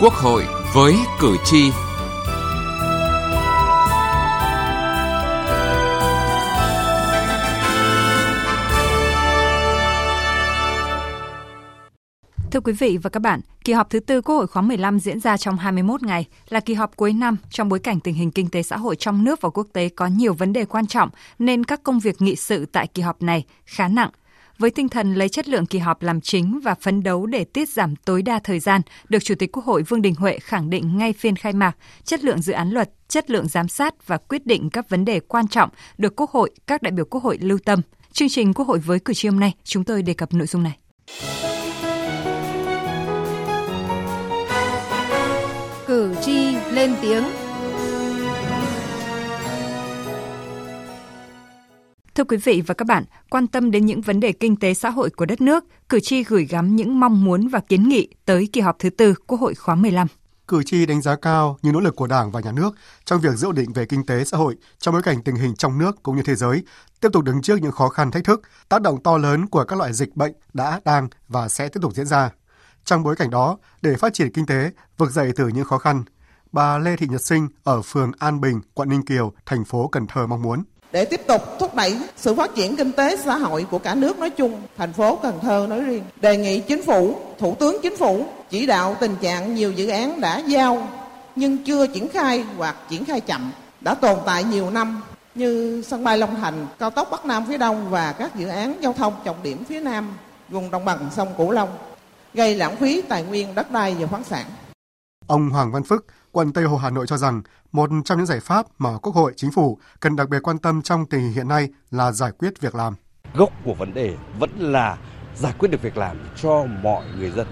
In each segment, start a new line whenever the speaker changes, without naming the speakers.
Quốc hội với cử tri. Thưa
quý vị và các bạn, kỳ họp thứ tư Quốc hội khóa 15 diễn ra trong 21 ngày, là kỳ họp cuối năm trong bối cảnh tình hình kinh tế xã hội trong nước và quốc tế có nhiều vấn đề quan trọng nên các công việc nghị sự tại kỳ họp này khá nặng – với tinh thần lấy chất lượng kỳ họp làm chính và phấn đấu để tiết giảm tối đa thời gian, được Chủ tịch Quốc hội Vương Đình Huệ khẳng định ngay phiên khai mạc, chất lượng dự án luật, chất lượng giám sát và quyết định các vấn đề quan trọng được Quốc hội, các đại biểu Quốc hội lưu tâm. Chương trình Quốc hội với cử tri hôm nay, chúng tôi đề cập nội dung này.
Cử tri lên tiếng
Thưa quý vị và các bạn, quan tâm đến những vấn đề kinh tế xã hội của đất nước, cử tri gửi gắm những mong muốn và kiến nghị tới kỳ họp thứ tư Quốc hội khóa 15.
Cử tri đánh giá cao những nỗ lực của Đảng và Nhà nước trong việc giữ định về kinh tế xã hội trong bối cảnh tình hình trong nước cũng như thế giới tiếp tục đứng trước những khó khăn thách thức, tác động to lớn của các loại dịch bệnh đã, đang và sẽ tiếp tục diễn ra. Trong bối cảnh đó, để phát triển kinh tế, vực dậy từ những khó khăn, bà Lê Thị Nhật Sinh ở phường An Bình, quận Ninh Kiều, thành phố Cần Thơ mong muốn
để tiếp tục thúc đẩy sự phát triển kinh tế xã hội của cả nước nói chung, thành phố Cần Thơ nói riêng. Đề nghị chính phủ, thủ tướng chính phủ chỉ đạo tình trạng nhiều dự án đã giao nhưng chưa triển khai hoặc triển khai chậm đã tồn tại nhiều năm như sân bay Long Thành, cao tốc Bắc Nam phía Đông và các dự án giao thông trọng điểm phía Nam, vùng đồng bằng sông Cửu Long, gây lãng phí tài nguyên đất đai và khoáng sản.
Ông Hoàng Văn Phức, quận Tây Hồ Hà Nội cho rằng một trong những giải pháp mà Quốc hội, Chính phủ cần đặc biệt quan tâm trong tình hình hiện nay là giải quyết việc làm.
Gốc của vấn đề vẫn là giải quyết được việc làm cho mọi người dân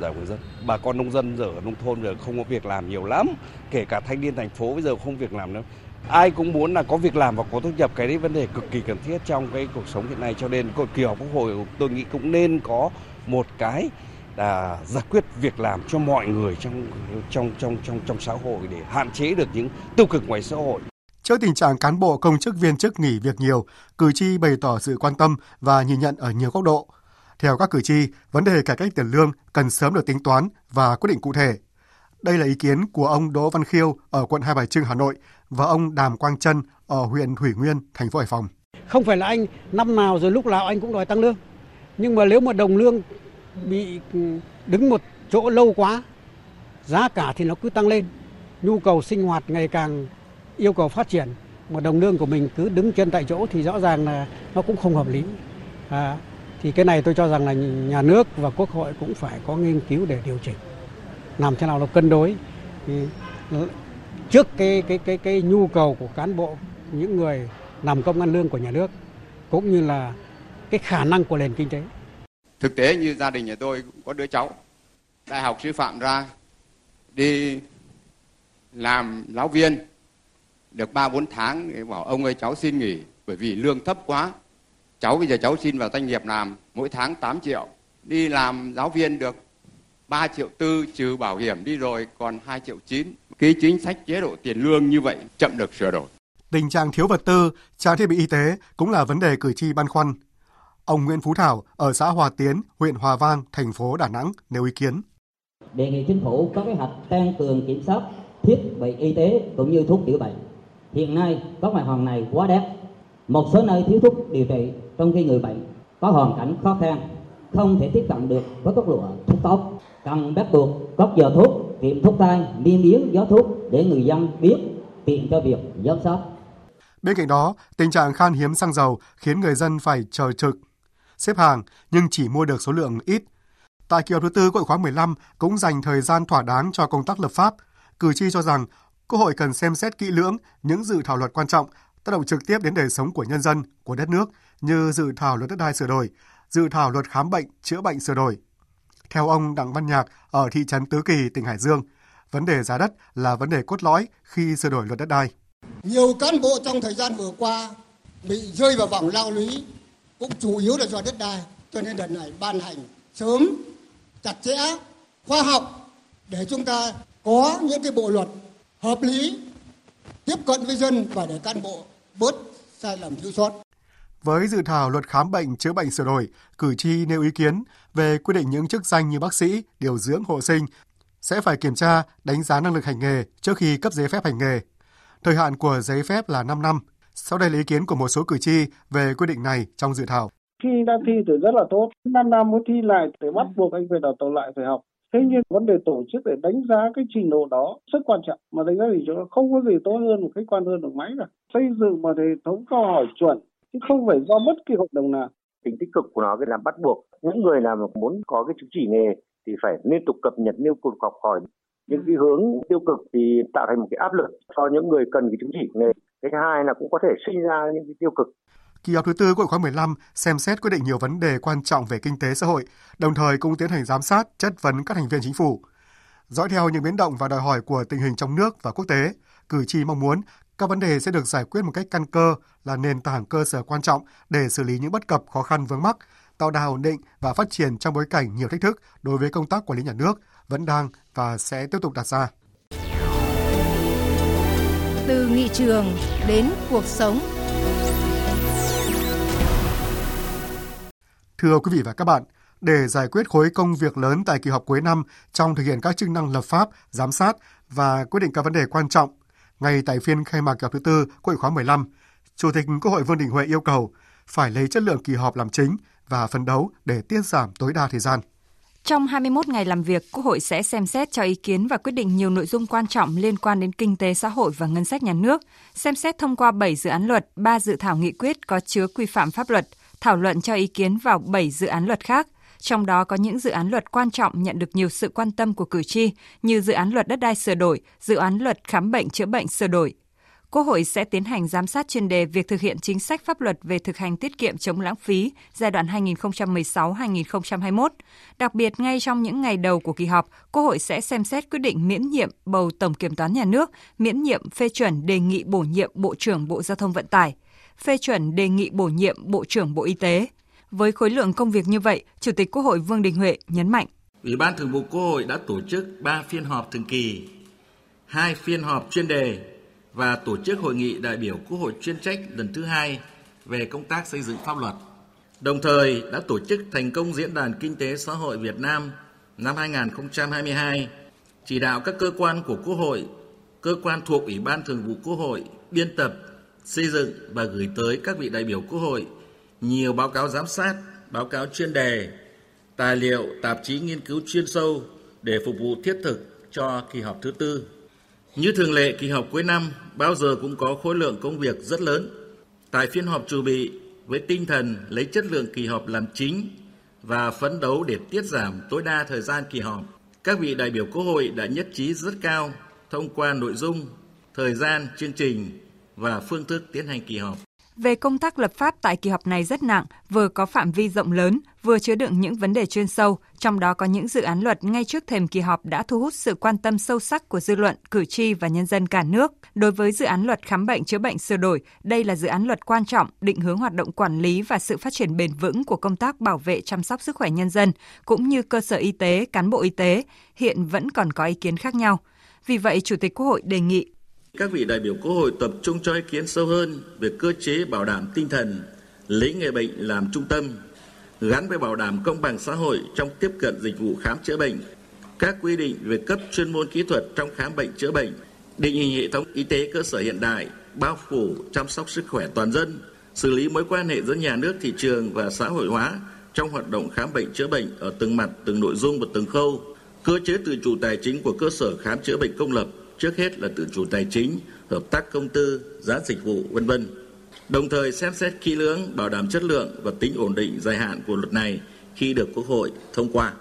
giải người dân. Bà con nông dân giờ ở nông thôn giờ không có việc làm nhiều lắm, kể cả thanh niên thành phố bây giờ không việc làm nữa. Ai cũng muốn là có việc làm và có thu nhập cái đấy vấn đề cực kỳ cần thiết trong cái cuộc sống hiện nay cho nên kỳ họp quốc hội tôi nghĩ cũng nên có một cái là giải quyết việc làm cho mọi người trong trong trong trong trong xã hội để hạn chế được những tiêu cực ngoài xã hội.
Trước tình trạng cán bộ công chức viên chức nghỉ việc nhiều, cử tri bày tỏ sự quan tâm và nhìn nhận ở nhiều góc độ. Theo các cử tri, vấn đề cải cách tiền lương cần sớm được tính toán và quyết định cụ thể. Đây là ý kiến của ông Đỗ Văn Khiêu ở quận Hai Bà Trưng, Hà Nội và ông Đàm Quang Trân ở huyện Thủy Nguyên, thành phố Hải Phòng.
Không phải là anh năm nào rồi lúc nào anh cũng đòi tăng lương. Nhưng mà nếu mà đồng lương bị ừ, đứng một chỗ lâu quá, giá cả thì nó cứ tăng lên, nhu cầu sinh hoạt ngày càng yêu cầu phát triển, mà đồng lương của mình cứ đứng chân tại chỗ thì rõ ràng là nó cũng không hợp lý. À, thì cái này tôi cho rằng là nhà nước và quốc hội cũng phải có nghiên cứu để điều chỉnh, làm thế nào nó cân đối. Thì trước cái cái cái cái nhu cầu của cán bộ những người làm công ăn lương của nhà nước cũng như là cái khả năng của nền kinh tế
thực tế như gia đình nhà tôi cũng có đứa cháu, đại học sư phạm ra, đi làm giáo viên, được ba bốn tháng thì bảo, ông ơi, cháu xin nghỉ, bởi vì lương thấp quá. Cháu bây giờ cháu xin vào doanh nghiệp làm, mỗi tháng 8 triệu. Đi làm giáo viên được 3 triệu tư, trừ bảo hiểm đi rồi còn 2 triệu chín. Cái chính sách chế độ tiền lương như vậy chậm được sửa đổi.
Tình trạng thiếu vật tư, trang thiết bị y tế cũng là vấn đề cử tri băn khoăn. Ông Nguyễn Phú Thảo ở xã Hòa Tiến, huyện Hòa Vang, thành phố Đà Nẵng nêu ý kiến.
Đề nghị chính phủ có kế hoạch tăng cường kiểm soát thiết bị y tế cũng như thuốc chữa bệnh. Hiện nay các mặt hàng này quá đắt. Một số nơi thiếu thuốc điều trị trong khi người bệnh có hoàn cảnh khó khăn, không thể tiếp cận được với thuốc lụa, thuốc tốt. Cần bắt buộc các giờ thuốc, tiệm thuốc tay, niêm yết giá thuốc để người dân biết tiện cho việc giám sát.
Bên cạnh đó, tình trạng khan hiếm xăng dầu khiến người dân phải chờ trực xếp hàng nhưng chỉ mua được số lượng ít. Tại kỳ họp thứ tư Quốc hội khóa 15 cũng dành thời gian thỏa đáng cho công tác lập pháp. Cử tri cho rằng Quốc hội cần xem xét kỹ lưỡng những dự thảo luật quan trọng tác động trực tiếp đến đời sống của nhân dân, của đất nước như dự thảo luật đất đai sửa đổi, dự thảo luật khám bệnh, chữa bệnh sửa đổi. Theo ông Đặng Văn Nhạc ở thị trấn Tứ Kỳ, tỉnh Hải Dương, vấn đề giá đất là vấn đề cốt lõi khi sửa đổi luật đất đai.
Nhiều cán bộ trong thời gian vừa qua bị rơi vào vòng lao lý cũng chủ yếu là do đất đai cho nên đợt này ban hành sớm chặt chẽ khoa học để chúng ta có những cái bộ luật hợp lý tiếp cận với dân và để cán bộ bớt sai lầm thiếu sót.
Với dự thảo luật khám bệnh chữa bệnh sửa đổi, cử tri nêu ý kiến về quy định những chức danh như bác sĩ, điều dưỡng hộ sinh sẽ phải kiểm tra, đánh giá năng lực hành nghề trước khi cấp giấy phép hành nghề. Thời hạn của giấy phép là 5 năm. Sau đây là ý kiến của một số cử tri về quy định này trong dự thảo.
Khi đã thi thì rất là tốt. 5 năm mới thi lại thì bắt buộc anh phải đào tạo lại phải học. Thế nhưng vấn đề tổ chức để đánh giá cái trình độ đó rất quan trọng. Mà đánh giá thì chỗ không có gì tốt hơn một khách quan hơn được máy cả. Xây dựng một hệ thống câu hỏi chuẩn chứ không phải do bất kỳ hợp đồng nào.
Tính tích cực của nó là bắt buộc. Những người nào mà muốn có cái chứng chỉ nghề thì phải liên tục cập nhật liên tục học hỏi những cái hướng tiêu cực thì tạo thành một cái áp lực cho những người cần cái chứng chỉ nghề. Cái thứ hai là cũng có thể sinh ra những cái tiêu cực.
Kỳ họp thứ tư Quốc hội khóa 15 xem xét quyết định nhiều vấn đề quan trọng về kinh tế xã hội, đồng thời cũng tiến hành giám sát, chất vấn các thành viên chính phủ. Dõi theo những biến động và đòi hỏi của tình hình trong nước và quốc tế, cử tri mong muốn các vấn đề sẽ được giải quyết một cách căn cơ là nền tảng cơ sở quan trọng để xử lý những bất cập khó khăn vướng mắc, tạo đà ổn định và phát triển trong bối cảnh nhiều thách thức đối với công tác quản lý nhà nước vẫn đang và sẽ tiếp tục đặt ra.
Từ nghị trường đến cuộc sống.
Thưa quý vị và các bạn, để giải quyết khối công việc lớn tại kỳ họp cuối năm trong thực hiện các chức năng lập pháp, giám sát và quyết định các vấn đề quan trọng, ngay tại phiên khai mạc kỳ họp thứ tư Quốc hội khóa 15, Chủ tịch Quốc hội Vương Đình Huệ yêu cầu phải lấy chất lượng kỳ họp làm chính và phấn đấu để tiết giảm tối đa thời gian.
Trong 21 ngày làm việc, Quốc hội sẽ xem xét cho ý kiến và quyết định nhiều nội dung quan trọng liên quan đến kinh tế xã hội và ngân sách nhà nước, xem xét thông qua 7 dự án luật, 3 dự thảo nghị quyết có chứa quy phạm pháp luật, thảo luận cho ý kiến vào 7 dự án luật khác. Trong đó có những dự án luật quan trọng nhận được nhiều sự quan tâm của cử tri như dự án luật đất đai sửa đổi, dự án luật khám bệnh chữa bệnh sửa đổi, Quốc hội sẽ tiến hành giám sát chuyên đề việc thực hiện chính sách pháp luật về thực hành tiết kiệm chống lãng phí giai đoạn 2016-2021. Đặc biệt, ngay trong những ngày đầu của kỳ họp, Quốc hội sẽ xem xét quyết định miễn nhiệm bầu Tổng Kiểm toán Nhà nước, miễn nhiệm phê chuẩn đề nghị bổ nhiệm Bộ trưởng Bộ Giao thông Vận tải, phê chuẩn đề nghị bổ nhiệm Bộ trưởng Bộ Y tế. Với khối lượng công việc như vậy, Chủ tịch Quốc hội Vương Đình Huệ nhấn mạnh.
Ủy ban Thường vụ Quốc hội đã tổ chức 3 phiên họp thường kỳ, hai phiên họp chuyên đề và tổ chức hội nghị đại biểu Quốc hội chuyên trách lần thứ hai về công tác xây dựng pháp luật. Đồng thời đã tổ chức thành công Diễn đàn Kinh tế Xã hội Việt Nam năm 2022, chỉ đạo các cơ quan của Quốc hội, cơ quan thuộc Ủy ban Thường vụ Quốc hội biên tập, xây dựng và gửi tới các vị đại biểu Quốc hội nhiều báo cáo giám sát, báo cáo chuyên đề, tài liệu, tạp chí nghiên cứu chuyên sâu để phục vụ thiết thực cho kỳ họp thứ tư như thường lệ, kỳ họp cuối năm bao giờ cũng có khối lượng công việc rất lớn. Tại phiên họp chủ bị, với tinh thần lấy chất lượng kỳ họp làm chính và phấn đấu để tiết giảm tối đa thời gian kỳ họp, các vị đại biểu Quốc hội đã nhất trí rất cao thông qua nội dung, thời gian, chương trình và phương thức tiến hành kỳ họp
về công tác lập pháp tại kỳ họp này rất nặng, vừa có phạm vi rộng lớn, vừa chứa đựng những vấn đề chuyên sâu, trong đó có những dự án luật ngay trước thềm kỳ họp đã thu hút sự quan tâm sâu sắc của dư luận, cử tri và nhân dân cả nước. Đối với dự án luật khám bệnh chữa bệnh sửa đổi, đây là dự án luật quan trọng định hướng hoạt động quản lý và sự phát triển bền vững của công tác bảo vệ chăm sóc sức khỏe nhân dân cũng như cơ sở y tế, cán bộ y tế, hiện vẫn còn có ý kiến khác nhau. Vì vậy, Chủ tịch Quốc hội đề nghị
các vị đại biểu Quốc hội tập trung cho ý kiến sâu hơn về cơ chế bảo đảm tinh thần lấy người bệnh làm trung tâm, gắn với bảo đảm công bằng xã hội trong tiếp cận dịch vụ khám chữa bệnh, các quy định về cấp chuyên môn kỹ thuật trong khám bệnh chữa bệnh, định hình hệ thống y tế cơ sở hiện đại, bao phủ chăm sóc sức khỏe toàn dân, xử lý mối quan hệ giữa nhà nước, thị trường và xã hội hóa trong hoạt động khám bệnh chữa bệnh ở từng mặt, từng nội dung và từng khâu, cơ chế tự chủ tài chính của cơ sở khám chữa bệnh công lập trước hết là tự chủ tài chính, hợp tác công tư, giá dịch vụ, vân vân. Đồng thời xem xét kỹ lưỡng bảo đảm chất lượng và tính ổn định dài hạn của luật này khi được Quốc hội thông qua.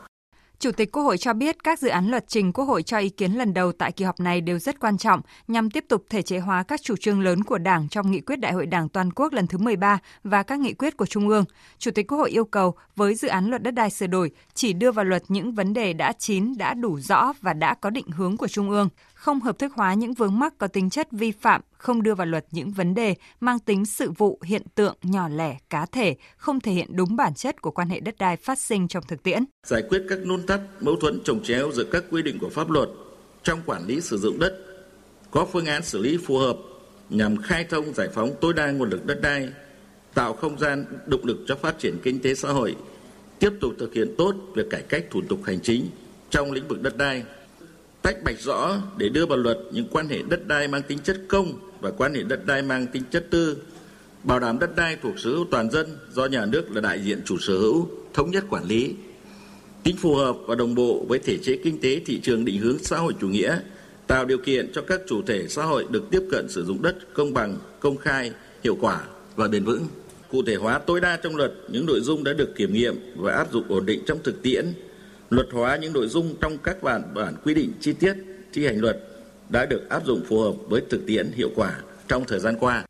Chủ tịch Quốc hội cho biết các dự án luật trình Quốc hội cho ý kiến lần đầu tại kỳ họp này đều rất quan trọng nhằm tiếp tục thể chế hóa các chủ trương lớn của Đảng trong nghị quyết Đại hội Đảng toàn quốc lần thứ 13 và các nghị quyết của Trung ương. Chủ tịch Quốc hội yêu cầu với dự án luật đất đai sửa đổi chỉ đưa vào luật những vấn đề đã chín, đã đủ rõ và đã có định hướng của Trung ương, không hợp thức hóa những vướng mắc có tính chất vi phạm, không đưa vào luật những vấn đề mang tính sự vụ, hiện tượng nhỏ lẻ, cá thể, không thể hiện đúng bản chất của quan hệ đất đai phát sinh trong thực tiễn.
Giải quyết các nôn tắc, mâu thuẫn trồng chéo giữa các quy định của pháp luật trong quản lý sử dụng đất, có phương án xử lý phù hợp nhằm khai thông giải phóng tối đa nguồn lực đất đai, tạo không gian động lực cho phát triển kinh tế xã hội, tiếp tục thực hiện tốt việc cải cách thủ tục hành chính trong lĩnh vực đất đai, tách bạch rõ để đưa vào luật những quan hệ đất đai mang tính chất công và quan hệ đất đai mang tính chất tư, bảo đảm đất đai thuộc sở hữu toàn dân do nhà nước là đại diện chủ sở hữu, thống nhất quản lý, tính phù hợp và đồng bộ với thể chế kinh tế thị trường định hướng xã hội chủ nghĩa, tạo điều kiện cho các chủ thể xã hội được tiếp cận sử dụng đất công bằng, công khai, hiệu quả và bền vững. Cụ thể hóa tối đa trong luật những nội dung đã được kiểm nghiệm và áp dụng ổn định trong thực tiễn, luật hóa những nội dung trong các bản bản quy định chi tiết thi hành luật đã được áp dụng phù hợp với thực tiễn hiệu quả trong thời gian qua.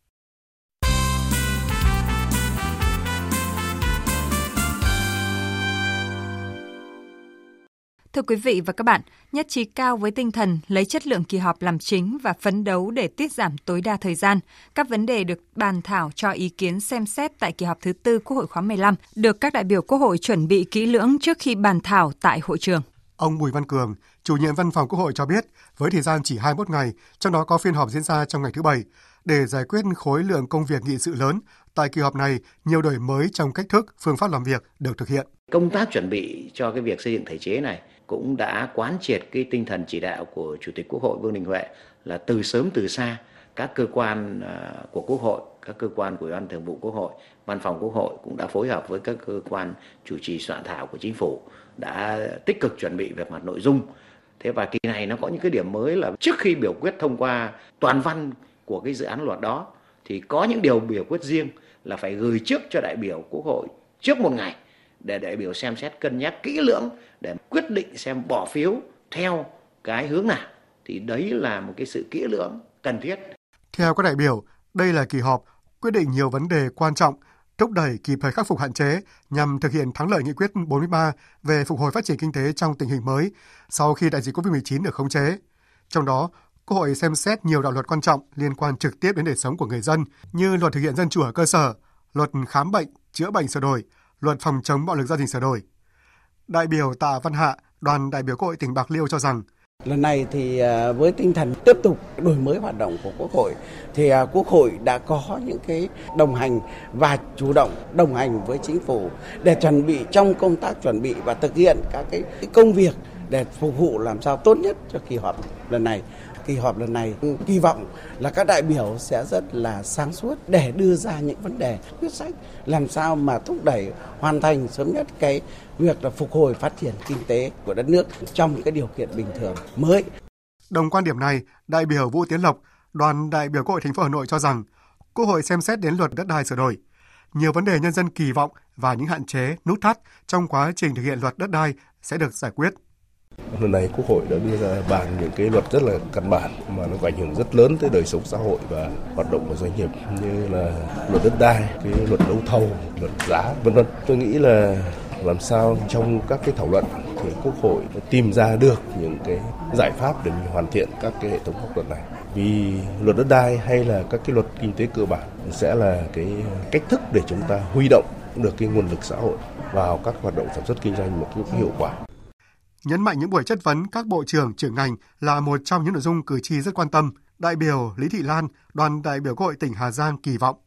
Thưa quý vị và các bạn, nhất trí cao với tinh thần lấy chất lượng kỳ họp làm chính và phấn đấu để tiết giảm tối đa thời gian. Các vấn đề được bàn thảo cho ý kiến xem xét tại kỳ họp thứ tư Quốc hội khóa 15 được các đại biểu Quốc hội chuẩn bị kỹ lưỡng trước khi bàn thảo tại hội trường.
Ông Bùi Văn Cường, chủ nhiệm văn phòng Quốc hội cho biết, với thời gian chỉ 21 ngày, trong đó có phiên họp diễn ra trong ngày thứ Bảy, để giải quyết khối lượng công việc nghị sự lớn, tại kỳ họp này, nhiều đổi mới trong cách thức, phương pháp làm việc được thực hiện.
Công tác chuẩn bị cho cái việc xây dựng thể chế này cũng đã quán triệt cái tinh thần chỉ đạo của Chủ tịch Quốc hội Vương Đình Huệ là từ sớm từ xa các cơ quan à, của Quốc hội, các cơ quan của Ủy ban Thường vụ Quốc hội, Văn phòng Quốc hội cũng đã phối hợp với các cơ quan chủ trì soạn thảo của Chính phủ đã tích cực chuẩn bị về mặt nội dung. Thế và kỳ này nó có những cái điểm mới là trước khi biểu quyết thông qua toàn văn của cái dự án luật đó thì có những điều biểu quyết riêng là phải gửi trước cho đại biểu Quốc hội trước một ngày để đại biểu xem xét cân nhắc kỹ lưỡng để quyết định xem bỏ phiếu theo cái hướng nào thì đấy là một cái sự kỹ lưỡng cần thiết.
Theo các đại biểu, đây là kỳ họp quyết định nhiều vấn đề quan trọng, thúc đẩy kịp thời khắc phục hạn chế nhằm thực hiện thắng lợi nghị quyết 43 về phục hồi phát triển kinh tế trong tình hình mới sau khi đại dịch COVID-19 được khống chế. Trong đó, Quốc hội xem xét nhiều đạo luật quan trọng liên quan trực tiếp đến đời sống của người dân như luật thực hiện dân chủ ở cơ sở, luật khám bệnh, chữa bệnh sửa đổi, luật phòng chống bạo lực gia đình sửa đổi. Đại biểu Tạ Văn Hạ, đoàn đại biểu Quốc hội tỉnh Bạc Liêu cho rằng
Lần này thì à, với tinh thần tiếp tục đổi mới hoạt động của Quốc hội thì à, Quốc hội đã có những cái đồng hành và chủ động đồng hành với chính phủ để chuẩn bị trong công tác chuẩn bị và thực hiện các cái công việc để phục vụ làm sao tốt nhất cho kỳ họp lần này. Kỳ họp lần này ừ, kỳ vọng là các đại biểu sẽ rất là sáng suốt để đưa ra những vấn đề quyết sách làm sao mà thúc đẩy hoàn thành sớm nhất cái việc là phục hồi phát triển kinh tế của đất nước trong cái điều kiện bình thường mới.
Đồng quan điểm này, đại biểu Vũ Tiến Lộc, đoàn đại biểu Quốc hội thành phố Hà Nội cho rằng Quốc hội xem xét đến luật đất đai sửa đổi. Nhiều vấn đề nhân dân kỳ vọng và những hạn chế, nút thắt trong quá trình thực hiện luật đất đai sẽ được giải quyết.
Lần này Quốc hội đã đưa ra bàn những cái luật rất là căn bản mà nó có ảnh hưởng rất lớn tới đời sống xã hội và hoạt động của doanh nghiệp như là luật đất đai, cái luật đấu thầu, luật giá vân vân. Tôi nghĩ là làm sao trong các cái thảo luận thì Quốc hội tìm ra được những cái giải pháp để mình hoàn thiện các cái hệ thống pháp luật này. Vì luật đất đai hay là các cái luật kinh tế cơ bản sẽ là cái cách thức để chúng ta huy động được cái nguồn lực xã hội vào các hoạt động sản xuất kinh doanh một cách hiệu quả
nhấn mạnh những buổi chất vấn các bộ trưởng trưởng ngành là một trong những nội dung cử tri rất quan tâm. Đại biểu Lý Thị Lan, đoàn đại biểu Quốc hội tỉnh Hà Giang kỳ vọng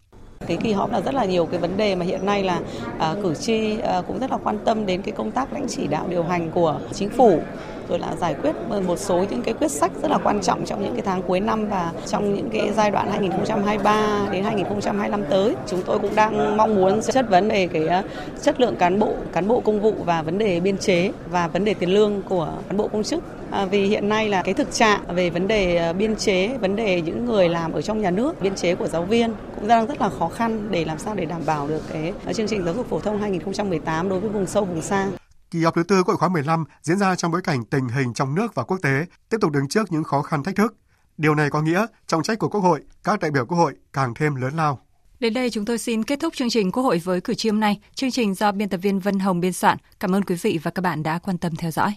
cái kỳ họp là rất là nhiều cái vấn đề mà hiện nay là à, cử tri à, cũng rất là quan tâm đến cái công tác lãnh chỉ đạo điều hành của chính phủ rồi là giải quyết một số những cái quyết sách rất là quan trọng trong những cái tháng cuối năm và trong những cái giai đoạn 2023 đến 2025 tới. Chúng tôi cũng đang mong muốn chất vấn về cái à, chất lượng cán bộ, cán bộ công vụ và vấn đề biên chế và vấn đề tiền lương của cán bộ công chức. À, vì hiện nay là cái thực trạng về vấn đề ờ, biên chế, vấn đề những người làm ở trong nhà nước, biên chế của giáo viên cũng đang rất là khó khăn để làm sao để đảm bảo được cái ờ, chương trình giáo dục phổ thông 2018 đối với vùng sâu vùng xa.
Kỳ họp thứ tư Quốc hội khóa 15 diễn ra trong bối cảnh tình hình trong nước và quốc tế tiếp tục đứng trước những khó khăn thách thức. Điều này có nghĩa trọng trách của Quốc hội, các đại biểu Quốc hội càng thêm lớn lao.
Đến đây chúng tôi xin kết thúc chương trình Quốc hội với cử tri hôm nay. Chương trình do biên tập viên Vân Hồng biên soạn. Cảm ơn quý vị và các bạn đã quan tâm theo dõi.